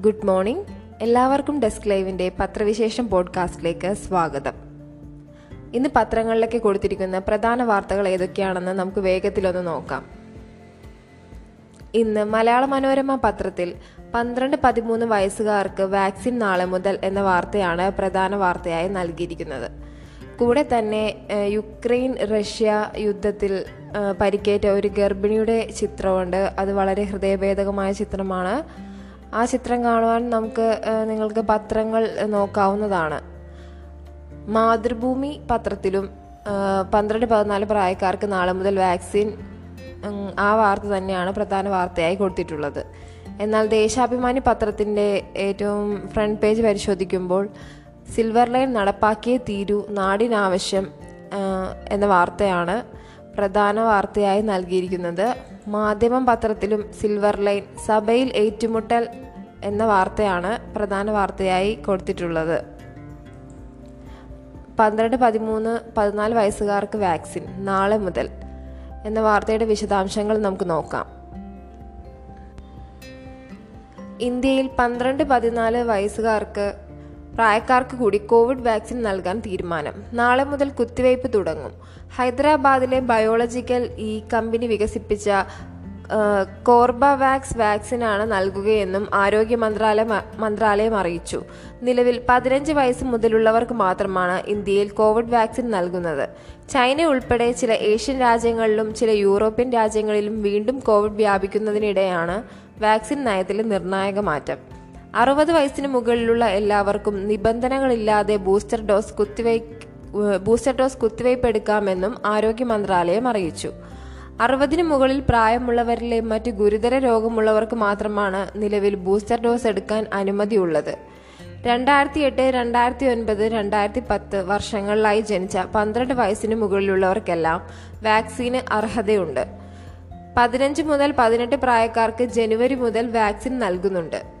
Good morning. എല്ലാവർക്കും desk ലൈവിന്റെ പത്രവിശേഷം പോഡ്കാസ്റ്റിലേക്ക് സ്വാഗതം. ഇന്ന് പത്രങ്ങളിലേക്ക് കൊടുത്തിരിക്കുന്ന പ്രധാന വാർത്തകൾ ഏതൊക്കെയാണെന്ന് നമുക്ക് വേഗത്തിലൊന്ന് നോക്കാം. ഇന്ന് മലയാള മനോരമ പത്രത്തിൽ പന്ത്രണ്ട് പതിമൂന്ന് വയസ്സുകാർക്ക് വാക്സിൻ നാളെ മുതൽ എന്ന വാർത്തയാണ് പ്രധാന വാർത്തയായി നൽകിയിരിക്കുന്നത്. കൂടെ തന്നെ യുക്രൈൻ റഷ്യ യുദ്ധത്തിൽ പരിക്കേറ്റ ഒരു ഗർഭിണിയുടെ ചിത്രമുണ്ട്. അത് വളരെ ഹൃദയഭേദകമായ ചിത്രമാണ്. ആ ചിത്രം കാണുവാൻ നമുക്ക് നിങ്ങൾക്ക് പത്രങ്ങൾ നോക്കാവുന്നതാണ്. മാതൃഭൂമി പത്രത്തിലും പന്ത്രണ്ട് പതിനാല് പ്രായക്കാർക്ക് നാളെ മുതൽ വാക്സിൻ ആ വാർത്ത തന്നെയാണ് പ്രധാന വാർത്തയായി കൊടുത്തിട്ടുള്ളത്. എന്നാൽ ദേശാഭിമാനി പത്രത്തിന്റെ ഏറ്റവും ഫ്രണ്ട് പേജ് പരിശോധിക്കുമ്പോൾ സിൽവർ ലൈൻ നടപ്പാക്കിയേ തീരൂ നാടിനാവശ്യം എന്ന വാർത്തയാണ് പ്രധാന വാർത്തയായി നൽകിയിരിക്കുന്നത്. മാധ്യമം പത്രത്തിലും സിൽവർ ലൈൻ സഭയിൽ ഏറ്റുമുട്ടൽ എന്ന വാർത്തയാണ് പ്രധാന വാർത്തയായി കൊടുത്തിട്ടുള്ളത്. പന്ത്രണ്ട് പതിമൂന്ന് പതിനാല് വയസ്സുകാർക്ക് വാക്സിൻ നാളെ മുതൽ എന്ന വാർത്തയുടെ വിശദാംശങ്ങൾ നമുക്ക് നോക്കാം. ഇന്ത്യയിൽ പന്ത്രണ്ട് പതിനാല് വയസ്സുകാർക്ക് പ്രായക്കാർക്ക് കൂടി കോവിഡ് വാക്സിൻ നൽകാൻ തീരുമാനം. നാളെ മുതൽ കുത്തിവയ്പ് തുടങ്ങും. ഹൈദരാബാദിലെ ബയോളജിക്കൽ ഈ കമ്പനി വികസിപ്പിച്ച കോർബവാക്സ് വാക്സിനാണ് നൽകുകയെന്നും ആരോഗ്യ മന്ത്രാലയം മന്ത്രാലയം അറിയിച്ചു. നിലവിൽ പതിനഞ്ച് വയസ്സ് മുതലുള്ളവർക്ക് മാത്രമാണ് ഇന്ത്യയിൽ കോവിഡ് വാക്സിൻ നൽകുന്നത്. ചൈന ഉൾപ്പെടെ ചില ഏഷ്യൻ രാജ്യങ്ങളിലും ചില യൂറോപ്യൻ രാജ്യങ്ങളിലും വീണ്ടും കോവിഡ് വ്യാപിക്കുന്നതിനിടെയാണ് വാക്സിൻ നയത്തിലെ നിർണായക മാറ്റം. അറുപത് വയസ്സിന് മുകളിലുള്ള എല്ലാവർക്കും നിബന്ധനകളില്ലാതെ ബൂസ്റ്റർ ഡോസ് കുത്തിവയ്പ് ബൂസ്റ്റർ ഡോസ് കുത്തിവയ്പ് എടുക്കാമെന്നും ആരോഗ്യ മന്ത്രാലയം അറിയിച്ചു. അറുപതിന് മുകളിൽ പ്രായമുള്ളവരിലെ മറ്റ് ഗുരുതര രോഗമുള്ളവർക്ക് മാത്രമാണ് നിലവിൽ ബൂസ്റ്റർ ഡോസ് എടുക്കാൻ അനുമതിയുള്ളത്. രണ്ടായിരത്തി എട്ട് രണ്ടായിരത്തി ഒൻപത് രണ്ടായിരത്തി പത്ത് വർഷങ്ങളിലായി ജനിച്ച പന്ത്രണ്ട് വയസ്സിന് മുകളിലുള്ളവർക്കെല്ലാം വാക്സിന് അർഹതയുണ്ട്. പതിനഞ്ച് മുതൽ പതിനെട്ട് പ്രായക്കാർക്ക് ജനുവരി മുതൽ വാക്സിൻ നൽകുന്നുണ്ട്.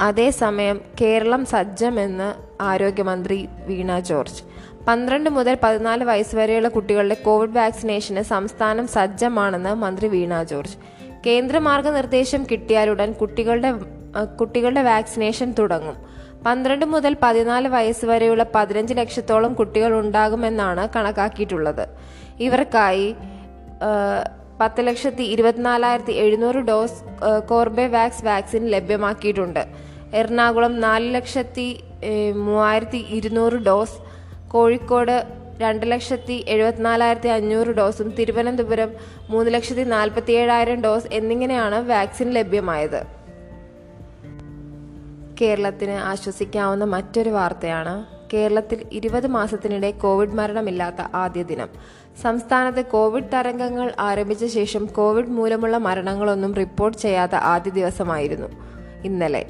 അതേസമയം കേരളം സജ്ജമെന്ന് ആരോഗ്യമന്ത്രി വീണ ജോർജ്. പന്ത്രണ്ട് മുതൽ പതിനാല് വയസ്സ് വരെയുള്ള കുട്ടികളുടെ കോവിഡ് വാക്സിനേഷന് സംസ്ഥാനം സജ്ജമാണെന്ന് മന്ത്രി വീണ ജോർജ്. കേന്ദ്ര മാർഗനിർദ്ദേശം കിട്ടിയാലുടൻ കുട്ടികളുടെ കുട്ടികളുടെ വാക്സിനേഷൻ തുടങ്ങും. പന്ത്രണ്ട് മുതൽ പതിനാല് വയസ്സ് വരെയുള്ള പതിനഞ്ച് ലക്ഷത്തോളം കുട്ടികൾ ഉണ്ടാകുമെന്നാണ് കണക്കാക്കിയിട്ടുള്ളത്. ഇവർക്കായി പത്ത് ലക്ഷത്തി ഇരുപത്തിനാലായിരത്തി എഴുന്നൂറ് ഡോസ് കോർബെവാക്സ് വാക്സിൻ ലഭ്യമാക്കിയിട്ടുണ്ട്. എറണാകുളം നാല് ലക്ഷത്തി മൂവായിരത്തി ഇരുന്നൂറ് ഡോസ് കോഴിക്കോട് രണ്ട് ലക്ഷത്തി എഴുപത്തിനാലായിരത്തി അഞ്ഞൂറ് ഡോസും തിരുവനന്തപുരം മൂന്ന് ലക്ഷത്തി നാൽപ്പത്തി ഏഴായിരം ഡോസ് എന്നിങ്ങനെയാണ് വാക്സിൻ ലഭ്യമായത്. കേരളത്തിന് ആശ്വസിക്കാവുന്ന മറ്റൊരു വാർത്തയാണ് കേരളത്തിൽ ഇരുപത് മാസത്തിനിടെ കോവിഡ് മരണമില്ലാത്ത ആദ്യ ദിനം. സംസ്ഥാനത്ത് കോവിഡ് തരംഗങ്ങൾ ആരംഭിച്ച ശേഷം കോവിഡ് മൂലമുള്ള മരണങ്ങളൊന്നും റിപ്പോർട്ട് ചെയ്യാത്ത ആദ്യ ദിവസമായിരുന്നു ഇന്നലെ.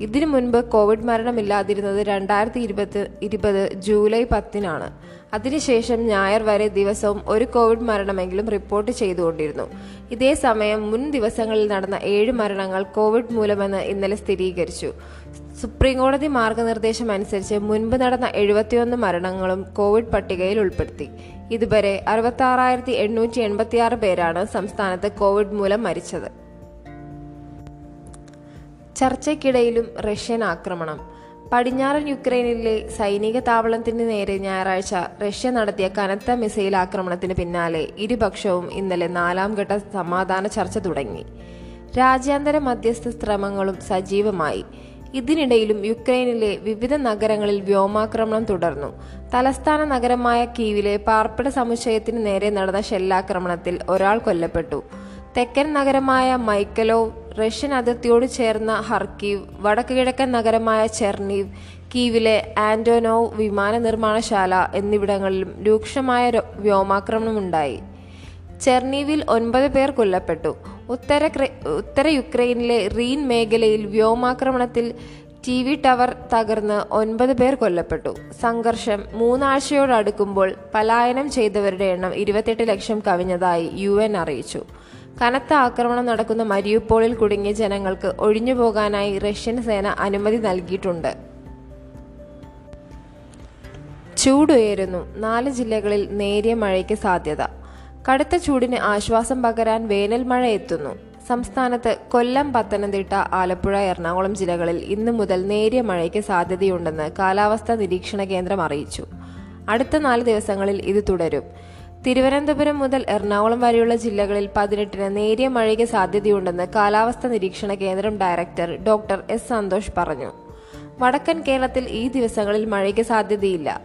ഇതിനു മുൻപ് കോവിഡ് മരണമില്ലാതിരുന്നത് രണ്ടായിരത്തി ഇരുപത് ഇരുപത് ജൂലൈ പത്തിനാണ്. അതിനുശേഷം ഞായർ വരെ ദിവസവും ഒരു കോവിഡ് മരണമെങ്കിലും റിപ്പോർട്ട് ചെയ്തുകൊണ്ടിരുന്നു. ഇതേ സമയം മുൻ ദിവസങ്ങളിൽ നടന്ന ഏഴ് മരണങ്ങൾ കോവിഡ് മൂലമെന്ന് ഇന്നലെ സ്ഥിരീകരിച്ചു. സുപ്രീംകോടതി മാർഗനിർദ്ദേശം അനുസരിച്ച് മുൻപ് നടന്ന എഴുപത്തിയൊന്ന് മരണങ്ങളും കോവിഡ് പട്ടികയിൽ ഉൾപ്പെടുത്തി. ഇതുവരെ അറുപത്തി ആറായിരത്തി എണ്ണൂറ്റി എൺപത്തിയാറ് പേരാണ് സംസ്ഥാനത്ത് കോവിഡ് മൂലം മരിച്ചത്. ചർച്ചയ്ക്കിടയിലും റഷ്യൻ ആക്രമണം. പടിഞ്ഞാറൻ യുക്രൈനിലെ സൈനിക താവളത്തിന് നേരെ ഞായറാഴ്ച റഷ്യ നടത്തിയ കനത്ത മിസൈൽ ആക്രമണത്തിന് പിന്നാലെ ഇരുപക്ഷവും ഇന്നലെ നാലാം ഘട്ട സമാധാന ചർച്ച തുടങ്ങി. രാജ്യാന്തര മധ്യസ്ഥ ശ്രമങ്ങളും സജീവമായി. ഇതിനിടയിലും യുക്രൈനിലെ വിവിധ നഗരങ്ങളിൽ വ്യോമാക്രമണം തുടർന്നു. തലസ്ഥാന നഗരമായ കീവിലെ പാർപ്പിട സമുച്ചയത്തിന് നേരെ നടന്ന ഷെല്ലാക്രമണത്തിൽ ഒരാൾ കൊല്ലപ്പെട്ടു. തെക്കൻ നഗരമായ മൈക്കലോ റഷ്യൻ അതിർത്തിയോട് ചേർന്ന ഹർക്കീവ് വടക്ക് കിഴക്കൻ നഗരമായ ചെർണീവ് കീവിലെ ആന്റോനോവ് വിമാന നിർമ്മാണശാല എന്നിവിടങ്ങളിലും രൂക്ഷമായ വ്യോമാക്രമണമുണ്ടായി. ചെർണീവിൽ ഒൻപത് പേർ കൊല്ലപ്പെട്ടു. ഉത്തര ഉത്തര യുക്രൈനിലെ റീൻ മേഖലയിൽ വ്യോമാക്രമണത്തിൽ ടി വി ടവർ തകർന്ന് ഒൻപത് പേർ കൊല്ലപ്പെട്ടു. സംഘർഷം മൂന്നാഴ്ചയോടടുക്കുമ്പോൾ പലായനം ചെയ്തവരുടെ എണ്ണം ഇരുപത്തെട്ട് ലക്ഷം കവിഞ്ഞതായി യു അറിയിച്ചു. കനത്ത ആക്രമണം നടക്കുന്ന മരിയുപോളിൽ കുടുങ്ങിയ ജനങ്ങൾക്ക് ഒഴിഞ്ഞുപോകാനായി റഷ്യൻ സേന അനുമതി നൽകിയിട്ടുണ്ട്. ചൂടുയരുന്നു. നാല് ജില്ലകളിൽ നേരിയ മഴയ്ക്ക് സാധ്യത. കടുത്ത ചൂടിന് ആശ്വാസം പകരാൻ വേനൽ മഴ എത്തുന്നു. സംസ്ഥാനത്ത് കൊല്ലം പത്തനംതിട്ട ആലപ്പുഴ എറണാകുളം ജില്ലകളിൽ ഇന്നു മുതൽ നേരിയ മഴയ്ക്ക് സാധ്യതയുണ്ടെന്ന് കാലാവസ്ഥാ നിരീക്ഷണ കേന്ദ്രം അറിയിച്ചു. അടുത്ത നാല് ദിവസങ്ങളിൽ ഇത് തുടരും. തിരുവനന്തപുരം മുതൽ എറണാകുളം വരെയുള്ള ജില്ലകളിൽ പതിനെട്ടിന് നേരിയ മഴയ്ക്ക് സാധ്യതയുണ്ടെന്ന് കാലാവസ്ഥാ നിരീക്ഷണ കേന്ദ്രം ഡയറക്ടർ ഡോക്ടർ എസ് സന്തോഷ് പറഞ്ഞു. വടക്കൻ കേരളത്തിൽ ഈ ദിവസങ്ങളിൽ മഴയ്ക്ക് സാധ്യതയില്ല.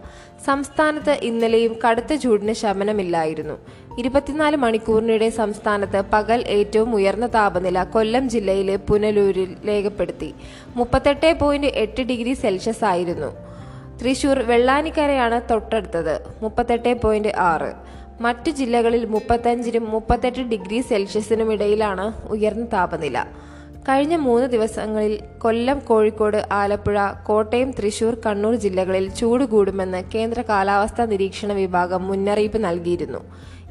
സംസ്ഥാനത്ത് ഇന്നലെയും കടുത്ത ചൂടിന് ശമനമില്ലായിരുന്നു. ഇരുപത്തിനാല് മണിക്കൂറിനിടെ സംസ്ഥാനത്ത് പകൽ ഏറ്റവും ഉയർന്ന താപനില കൊല്ലം ജില്ലയിലെ പുനലൂരിൽ രേഖപ്പെടുത്തി. മുപ്പത്തെട്ട് പോയിന്റ് എട്ട് ഡിഗ്രി സെൽഷ്യസ് ആയിരുന്നു. തൃശൂർ വെള്ളാനിക്കരയാണ് തൊട്ടടുത്തത്. മുപ്പത്തെട്ട് പോയിന്റ് ആറ്. മറ്റു ജില്ലകളിൽ മുപ്പത്തഞ്ചിനും മുപ്പത്തെട്ട് ഡിഗ്രി സെൽഷ്യസിനും ഇടയിലാണ് ഉയർന്ന താപനില. കഴിഞ്ഞ മൂന്ന് ദിവസങ്ങളിൽ കൊല്ലം കോഴിക്കോട് ആലപ്പുഴ കോട്ടയം തൃശൂർ കണ്ണൂർ ജില്ലകളിൽ ചൂട് കൂടുമെന്ന് കേന്ദ്ര കാലാവസ്ഥാ നിരീക്ഷണ വിഭാഗം മുന്നറിയിപ്പ് നൽകിയിരുന്നു.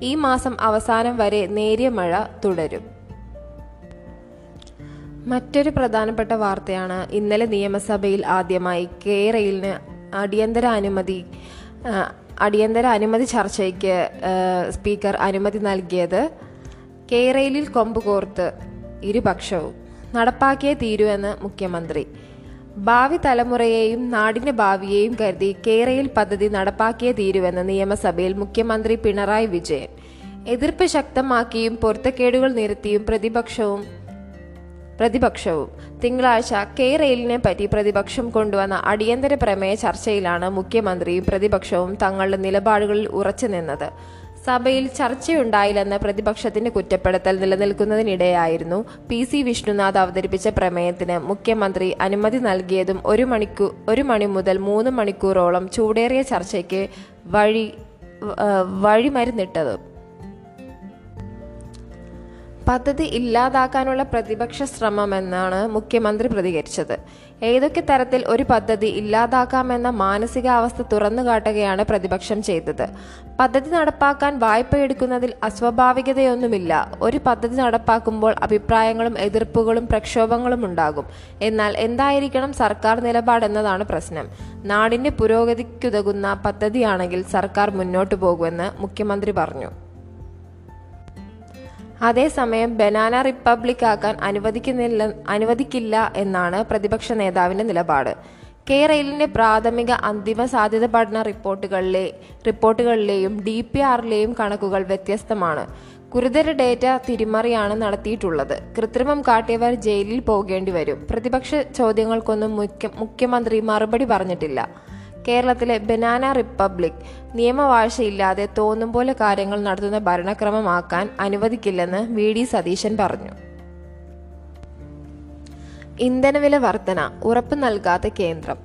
ഈ മാസം അവസാനം വരെ നേരിയ മഴ തുടരും. മറ്റൊരു പ്രധാനപ്പെട്ട വാർത്തയാണ് ഇന്നലെ നിയമസഭയിൽ ആദ്യമായി കേരളിന് അടിയന്തര അനുമതി അടിയന്തര അനുമതി ചർച്ചയ്ക്ക് സ്പീക്കർ അനുമതി നൽകിയത് കേരളിൽ കൊമ്പ് കോർത്ത് ഇരുപക്ഷവും നടപ്പാക്കിയേ തീരുവെന്ന് മുഖ്യമന്ത്രി. ഭാവി തലമുറയെയും നാടിന്റെ ഭാവിയെയും കരുതി കേരയിൽ പദ്ധതി നടപ്പാക്കിയേ തീരുവെന്ന് നിയമസഭയിൽ മുഖ്യമന്ത്രി പിണറായി വിജയൻ. എതിർപ്പ് ശക്തമാക്കിയും പൊരുത്തക്കേടുകൾ നിരത്തിയും പ്രതിപക്ഷവും പ്രതിപക്ഷവും. തിങ്കളാഴ്ച കെ റെയിലിനെ പറ്റി പ്രതിപക്ഷം കൊണ്ടുവന്ന അടിയന്തര പ്രമേയ ചർച്ചയിലാണ് മുഖ്യമന്ത്രിയും പ്രതിപക്ഷവും തങ്ങളുടെ നിലപാടുകളിൽ ഉറച്ചു നിന്നത്. സഭയിൽ ചർച്ചയുണ്ടായില്ലെന്ന പ്രതിപക്ഷത്തിന്റെ കുറ്റപ്പെടുത്തൽ നിലനിൽക്കുന്നതിനിടെയായിരുന്നു പി സി വിഷ്ണുനാഥ് അവതരിപ്പിച്ച പ്രമേയത്തിന് മുഖ്യമന്ത്രി അനുമതി നൽകിയതും ഒരു മണിക്കൂർ ഒരു മണി മുതൽ മൂന്ന് മണിക്കൂറോളം ചൂടേറിയ ചർച്ചയ്ക്ക് വഴി വഴിമരുന്നിട്ടതും. പദ്ധതി ഇല്ലാതാക്കാനുള്ള പ്രതിപക്ഷ ശ്രമമെന്നാണ് മുഖ്യമന്ത്രി പ്രതികരിച്ചത്. ഏതൊക്കെ തരത്തിൽ ഒരു പദ്ധതി ഇല്ലാതാക്കാമെന്ന മാനസികാവസ്ഥ തുറന്നുകാട്ടുകയാണ് പ്രതിപക്ഷം ചെയ്തത്. പദ്ധതി നടപ്പാക്കാൻ വായ്പയെടുക്കുന്നതിൽ അസ്വാഭാവികതയൊന്നുമില്ല. ഒരു പദ്ധതി നടപ്പാക്കുമ്പോൾ അഭിപ്രായങ്ങളും എതിർപ്പുകളും പ്രക്ഷോഭങ്ങളും ഉണ്ടാകും. എന്നാൽ എന്തായിരിക്കണം സർക്കാർ നിലപാടെന്നതാണ് പ്രശ്നം. നാടിന്റെ പുരോഗതിക്കുതകുന്ന പദ്ധതിയാണെങ്കിൽ സർക്കാർ മുന്നോട്ടു പോകുമെന്ന് മുഖ്യമന്ത്രി പറഞ്ഞു. അതേസമയം ബനാന റിപ്പബ്ലിക് ആക്കാൻ അനുവദിക്കുന്നില്ല അനുവദിക്കില്ല എന്നാണ് പ്രതിപക്ഷ നേതാവിന്റെ നിലപാട്. കെ റെയിലിന്റെ പ്രാഥമിക അന്തിമ സാധ്യത പഠന റിപ്പോർട്ടുകളിലെ റിപ്പോർട്ടുകളിലെയും ഡി പി ആറിലെയും കണക്കുകൾ വ്യത്യസ്തമാണ്. ഗുരുതര ഡേറ്റ തിരിമറിയാണ് നടത്തിയിട്ടുള്ളത്. കൃത്രിമം കാട്ടിയവർ ജയിലിൽ പോകേണ്ടി വരും. പ്രതിപക്ഷ ചോദ്യങ്ങൾക്കൊന്നും മുഖ്യ മുഖ്യമന്ത്രി മറുപടി പറഞ്ഞിട്ടില്ല. കേരളത്തിലെ ബനാന റിപ്പബ്ലിക് നിയമവാഴ്ചയില്ലാതെ തോന്നും പോലെ കാര്യങ്ങൾ നടത്തുന്ന ഭരണക്രമമാക്കാൻ അനുവദിക്കില്ലെന്ന് വി ഡി സതീശൻ പറഞ്ഞു. ഇന്ധനവില വർധന ഉറപ്പ് നൽകാത്ത കേന്ദ്രം.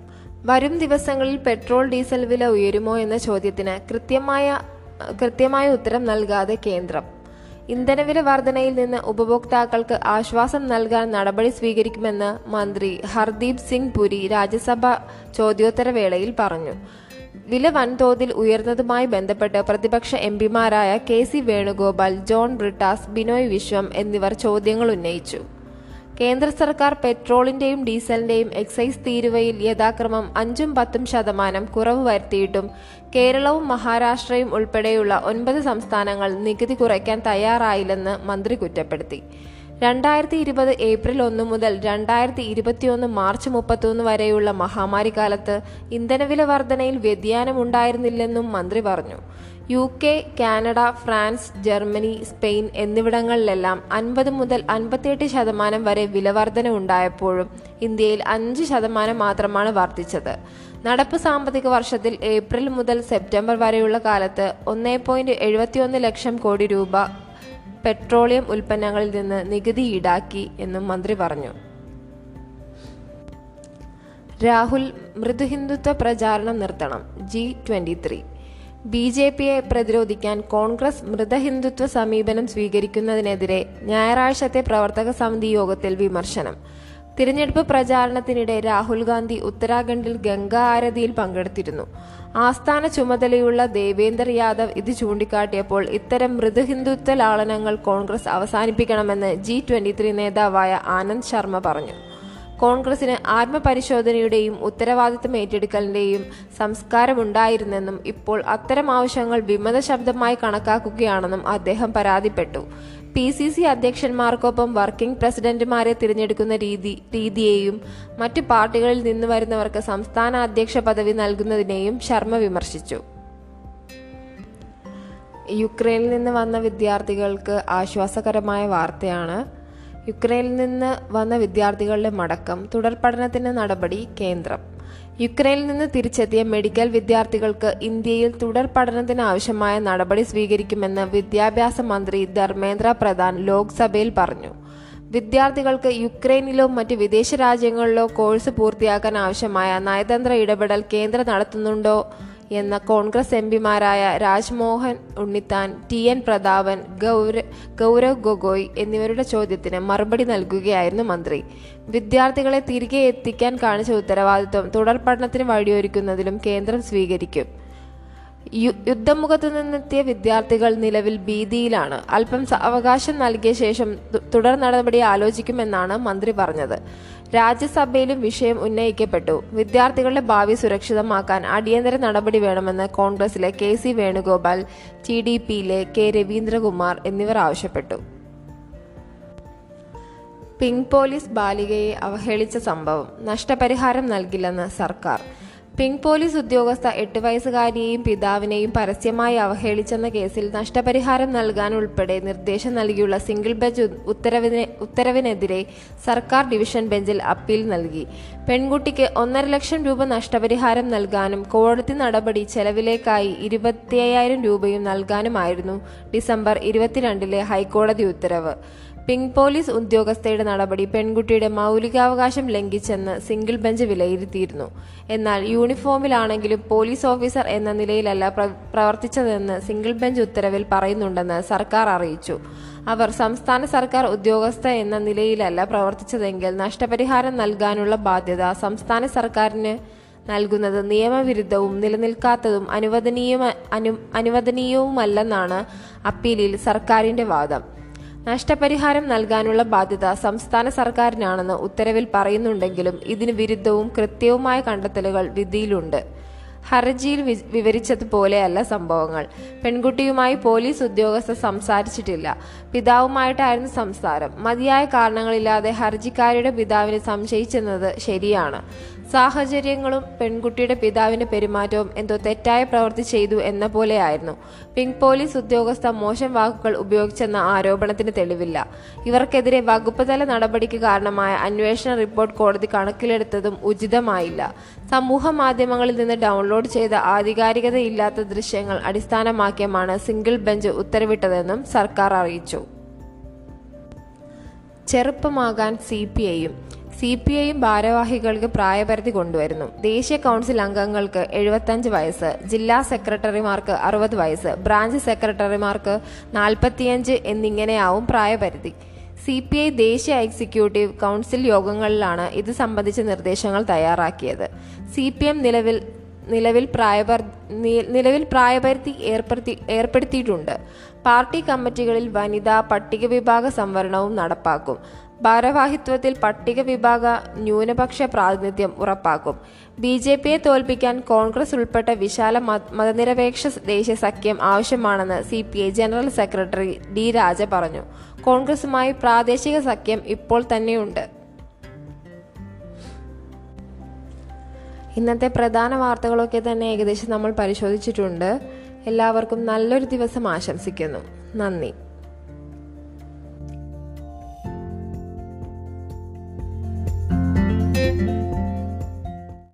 വരും ദിവസങ്ങളിൽ പെട്രോൾ ഡീസൽ വില ഉയരുമോ എന്ന ചോദ്യത്തിന് കൃത്യമായ കൃത്യമായ ഉത്തരം നൽകാതെ കേന്ദ്രം. ഇന്ധനവില വർധനയിൽ നിന്ന് ഉപഭോക്താക്കൾക്ക് ആശ്വാസം നൽകാൻ നടപടി സ്വീകരിക്കുമെന്ന് മന്ത്രി ഹർദീപ് സിംഗ് പുരി രാജ്യസഭ ചോദ്യോത്തരവേളയിൽ പറഞ്ഞു. വില വൻതോതിൽ ഉയർന്നതുമായി ബന്ധപ്പെട്ട് പ്രതിപക്ഷ എംപിമാരായ കെ സി വേണുഗോപാൽ ജോൺ ബ്രിട്ടാസ് ബിനോയ് വിശ്വം എന്നിവർ ചോദ്യങ്ങൾ ഉന്നയിച്ചു. കേന്ദ്ര സർക്കാർ പെട്രോളിന്റെയും ഡീസലിന്റെയും എക്സൈസ് തീരുവയിൽ യഥാക്രമം അഞ്ചും പത്തും ശതമാനം കുറവ് വരുത്തിയിട്ടും കേരളവും മഹാരാഷ്ട്രയും ഉൾപ്പെടെയുള്ള ഒൻപത് സംസ്ഥാനങ്ങൾ നികുതി കുറയ്ക്കാൻ തയ്യാറായില്ലെന്ന് മന്ത്രി കുറ്റപ്പെടുത്തി. രണ്ടായിരത്തി ഇരുപത് ഏപ്രിൽ ഒന്ന് മുതൽ രണ്ടായിരത്തി ഇരുപത്തിയൊന്ന് മാർച്ച് മുപ്പത്തൊന്ന് വരെയുള്ള മഹാമാരി കാലത്ത് ഇന്ധനവില വർധനയിൽ വ്യതിയാനമുണ്ടായിരുന്നില്ലെന്നും മന്ത്രി പറഞ്ഞു. U K Canada France Germany Spain എന്നിവിടങ്ങളിലെല്ലാം അൻപത് മുതൽ അൻപത്തിയെട്ട് ശതമാനം വരെ വിലവർധന ഉണ്ടായപ്പോഴും ഇന്ത്യയിൽ അഞ്ച് ശതമാനം മാത്രമാണ് വർദ്ധിച്ചത്. നടപ്പ് സാമ്പത്തിക വർഷത്തിൽ ഏപ്രിൽ മുതൽ സെപ്റ്റംബർ വരെയുള്ള കാലത്ത് ഒന്നേ പോയിന്റ് എഴുപത്തിയൊന്ന് ലക്ഷം കോടി രൂപ പെട്രോളിയം ഉൽപ്പന്നങ്ങളിൽ നിന്ന് നികുതി ഈടാക്കി എന്നും മന്ത്രി പറഞ്ഞു. രാഹുൽ മൃദുഹിന്ദുത്വ പ്രചാരണം നിർത്തണം. G twenty three. B J പിയെ പ്രതിരോധിക്കാൻ കോൺഗ്രസ് മൃതഹിന്ദുത്വ സമീപനം സ്വീകരിക്കുന്നതിനെതിരെ ഞായറാഴ്ചത്തെ പ്രവർത്തക സമിതി യോഗത്തിൽ വിമർശനം. തിരഞ്ഞെടുപ്പ് പ്രചാരണത്തിനിടെ രാഹുൽ ഗാന്ധി ഉത്തരാഖണ്ഡിൽ ഗംഗാ ആരതിയിൽ പങ്കെടുത്തിരുന്നു. ആസ്ഥാന ചുമതലയുള്ള ദേവേന്ദർ യാദവ് ഇത് ചൂണ്ടിക്കാട്ടിയപ്പോൾ ഇത്തരം മൃദുഹിന്ദുത്വ ലാളനങ്ങൾ കോൺഗ്രസ് അവസാനിപ്പിക്കണമെന്ന് ജി ട്വന്റി നേതാവായ ആനന്ദ് ശർമ്മ പറഞ്ഞു. കോൺഗ്രസിന് ആത്മപരിശോധനയുടെയും ഉത്തരവാദിത്തം ഏറ്റെടുക്കലിന്റെയും സംസ്കാരമുണ്ടായിരുന്നെന്നും ഇപ്പോൾ അത്തരം ആവശ്യങ്ങൾ വിമത ശബ്ദമായി കണക്കാക്കുകയാണെന്നും അദ്ദേഹം പരാതിപ്പെട്ടു. പി സി സി അധ്യക്ഷന്മാർക്കൊപ്പം വർക്കിംഗ് പ്രസിഡന്റുമാരെ തിരഞ്ഞെടുക്കുന്ന രീതി രീതിയെയും മറ്റു പാർട്ടികളിൽ നിന്ന് വരുന്നവർക്ക് സംസ്ഥാന അധ്യക്ഷ പദവി നൽകുന്നതിനെയും ശർമ്മ വിമർശിച്ചു. യുക്രൈനിൽ നിന്ന് വന്ന വിദ്യാർത്ഥികൾക്ക് ആശ്വാസകരമായ വാർത്തയാണ്. യുക്രൈനിൽ നിന്ന് വന്ന വിദ്യാർത്ഥികളുടെ മടക്കം തുടർ പഠനത്തിന് നടപടി കേന്ദ്രം. യുക്രൈനിൽ നിന്ന് തിരിച്ചെത്തിയ മെഡിക്കൽ വിദ്യാർത്ഥികൾക്ക് ഇന്ത്യയിൽ തുടർ പഠനത്തിന് ആവശ്യമായ നടപടി സ്വീകരിക്കുമെന്ന് വിദ്യാഭ്യാസ മന്ത്രി ധർമ്മേന്ദ്ര പ്രധാൻ ലോക്സഭയിൽ പറഞ്ഞു. വിദ്യാർത്ഥികൾക്ക് യുക്രൈനിലോ മറ്റ് വിദേശ രാജ്യങ്ങളിലോ കോഴ്സ് പൂർത്തിയാക്കാൻ ആവശ്യമായ നയതന്ത്ര ഇടപെടൽ കേന്ദ്രം നടത്തുന്നുണ്ടോ? എന്ന കോൺഗ്രസ് എം പിമാരായ രാജ്മോഹൻ ഉണ്ണിത്താൻ ടി എൻ പ്രതാപൻ ഗൗര ഗൗരവ് ഗൊഗോയ് എന്നിവരുടെ ചോദ്യത്തിന് മറുപടി നൽകുകയായിരുന്നു മന്ത്രി. വിദ്യാർത്ഥികളെ തിരികെ എത്തിക്കാൻ കാണിച്ച ഉത്തരവാദിത്വം തുടർ പഠനത്തിന് വഴിയൊരുക്കുന്നതിലും കേന്ദ്രം സ്വീകരിക്കും. യുദ്ധമുഖത്ത് നിന്നെത്തിയ വിദ്യാർത്ഥികൾ നിലവിൽ ഭീതിയിലാണ്. അല്പം അവകാശം നൽകിയ ശേഷം തുടർ നടപടി ആലോചിക്കുമെന്നാണ് മന്ത്രി പറഞ്ഞത്. രാജ്യസഭയിലും വിഷയം ഉന്നയിക്കപ്പെട്ടു. വിദ്യാർത്ഥികളുടെ ഭാവി സുരക്ഷിതമാക്കാൻ അടിയന്തര നടപടി വേണമെന്ന് കോൺഗ്രസിലെ K C Venugopal T D പിയിലെ കെ രവീന്ദ്രകുമാർ എന്നിവർ ആവശ്യപ്പെട്ടു. പിങ്ക് പോലീസ് ബാലികയെ അവഹേളിച്ച സംഭവം നഷ്ടപരിഹാരം നൽകില്ലെന്ന് സർക്കാർ. പിങ്ക് പോലീസ് ഉദ്യോഗസ്ഥ എട്ട് വയസ്സുകാരിയെയും പിതാവിനെയും പരസ്യമായി അവഹേളിച്ചെന്ന കേസിൽ നഷ്ടപരിഹാരം നൽകാൻ ഉൾപ്പെടെ നിർദ്ദേശം നൽകിയുള്ള സിംഗിൾ ബെഞ്ച് ഉത്തരവിനെ ഉത്തരവിനെതിരെ സർക്കാർ ഡിവിഷൻ ബെഞ്ചിൽ അപ്പീൽ നൽകി. പെൺകുട്ടിക്ക് ഒന്നര ലക്ഷം രൂപ നഷ്ടപരിഹാരം നൽകാനും കോടതി നടപടി ചെലവിലേക്കായി ഇരുപത്തിയ്യായിരം രൂപയും നൽകാനുമായിരുന്നു ഡിസംബർ ഇരുപത്തിരണ്ടിലെ ഹൈക്കോടതി ഉത്തരവ്. പിങ്ക് പോലീസ് ഉദ്യോഗസ്ഥയുടെ നടപടി പെൺകുട്ടിയുടെ മൗലികാവകാശം ലംഘിച്ചെന്ന് സിംഗിൾ ബെഞ്ച് വിലയിരുത്തിയിരുന്നു. എന്നാൽ യൂണിഫോമിലാണെങ്കിലും പോലീസ് ഓഫീസർ എന്ന നിലയിലല്ല പ്രവർത്തിച്ചതെന്ന് സിംഗിൾ ബെഞ്ച് ഉത്തരവിൽ പറയുന്നുണ്ടെന്ന് സർക്കാർ അറിയിച്ചു. അവർ സംസ്ഥാന സർക്കാർ ഉദ്യോഗസ്ഥ എന്ന നിലയിലല്ല പ്രവർത്തിച്ചതെങ്കിൽ നഷ്ടപരിഹാരം നൽകാനുള്ള ബാധ്യത സംസ്ഥാന സർക്കാരിന് നൽകുന്നത് നിയമവിരുദ്ധവും നിലനിൽക്കാത്തതും അനുവദനീയ അനു അനുവദനീയവുമല്ലെന്നാണ് അപ്പീലിൽ സർക്കാരിന്റെ വാദം. നഷ്ടപരിഹാരം നൽകാനുള്ള ബാധ്യത സംസ്ഥാന സർക്കാരിനാണെന്ന് ഉത്തരവിൽ പറയുന്നുണ്ടെങ്കിലും ഇതിന് വിരുദ്ധവും കൃത്യവുമായ കണ്ടെത്തലുകൾ വിധിയിലുണ്ട്. ഹർജിയിൽ വിവരിച്ചതുപോലെയല്ല സംഭവങ്ങൾ. പെൺകുട്ടിയുമായി പോലീസ് ഉദ്യോഗസ്ഥർ സംസാരിച്ചിട്ടില്ല. പിതാവുമായിട്ടായിരുന്നു സംസാരം. മതിയായ കാരണങ്ങളില്ലാതെ ഹർജിക്കാരിയുടെ പിതാവിനെ സംശയിച്ചെന്നത് ശരിയാണ്. സാഹചര്യങ്ങളും പെൺകുട്ടിയുടെ പിതാവിന്റെ പെരുമാറ്റവും എന്തോ തെറ്റായ പ്രവൃത്തി ചെയ്തു എന്ന പോലെയായിരുന്നു. പിങ്ക് പോലീസ് ഉദ്യോഗസ്ഥ മോശം വാക്കുകൾ ഉപയോഗിച്ചെന്ന ആരോപണത്തിന് തെളിവില്ല. ഇവർക്കെതിരെ വകുപ്പ് തല നടപടിക്ക് കാരണമായ അന്വേഷണ റിപ്പോർട്ട് കോടതി കണക്കിലെടുത്തതും ഉചിതമായില്ല. സമൂഹ മാധ്യമങ്ങളിൽ നിന്ന് ഡൗൺലോഡ് ചെയ്ത ആധികാരികതയില്ലാത്ത ദൃശ്യങ്ങൾ അടിസ്ഥാനമാക്കിയുമാണ് സിംഗിൾ ബെഞ്ച് ഉത്തരവിട്ടതെന്നും സർക്കാർ അറിയിച്ചു. ചെറുപ്പമാകാൻ സി പി ഐയും സി പി ഐയും ഭാരവാഹികൾക്ക് പ്രായപരിധി കൊണ്ടുവരുന്നു. ദേശീയ കൗൺസിൽ അംഗങ്ങൾക്ക് എഴുപത്തഞ്ച് വയസ്സ് ജില്ലാ സെക്രട്ടറിമാർക്ക് അറുപത് വയസ്സ് ബ്രാഞ്ച് സെക്രട്ടറിമാർക്ക് നാൽപ്പത്തിയഞ്ച് എന്നിങ്ങനെയാവും പ്രായപരിധി. സി പി ഐ ദേശീയ എക്സിക്യൂട്ടീവ് കൗൺസിൽ യോഗങ്ങളിലാണ് ഇത് സംബന്ധിച്ച നിർദ്ദേശങ്ങൾ തയ്യാറാക്കിയത്. സി പി എം നിലവിൽ നിലവിൽ പ്രായപരി നിലവിൽ പ്രായപരിധി ഏർപ്പെടുത്തി ഏർപ്പെടുത്തിയിട്ടുണ്ട്. പാർട്ടി കമ്മിറ്റികളിൽ വനിതാ പട്ടിക വിഭാഗ സംവരണവും നടപ്പാക്കും. ഭാരവാഹിത്വത്തിൽ പട്ടിക വിഭാഗ ന്യൂനപക്ഷ പ്രാതിനിധ്യം ഉറപ്പാക്കും. ബി ജെ പിയെ തോൽപ്പിക്കാൻ കോൺഗ്രസ് ഉൾപ്പെട്ട വിശാല മതനിരപേക്ഷ ദേശീയ സഖ്യം ആവശ്യമാണെന്ന് C P I general secretary D Raja പറഞ്ഞു. കോൺഗ്രസുമായി പ്രാദേശിക സഖ്യം ഇപ്പോൾ തന്നെയുണ്ട്. ഇന്നത്തെ പ്രധാന വാർത്തകളൊക്കെ തന്നെ ഏകദേശം നമ്മൾ പരിശോധിച്ചിട്ടുണ്ട്. എല്ലാവർക്കും നല്ലൊരു ദിവസം ആശംസിക്കുന്നു. നന്ദി. Música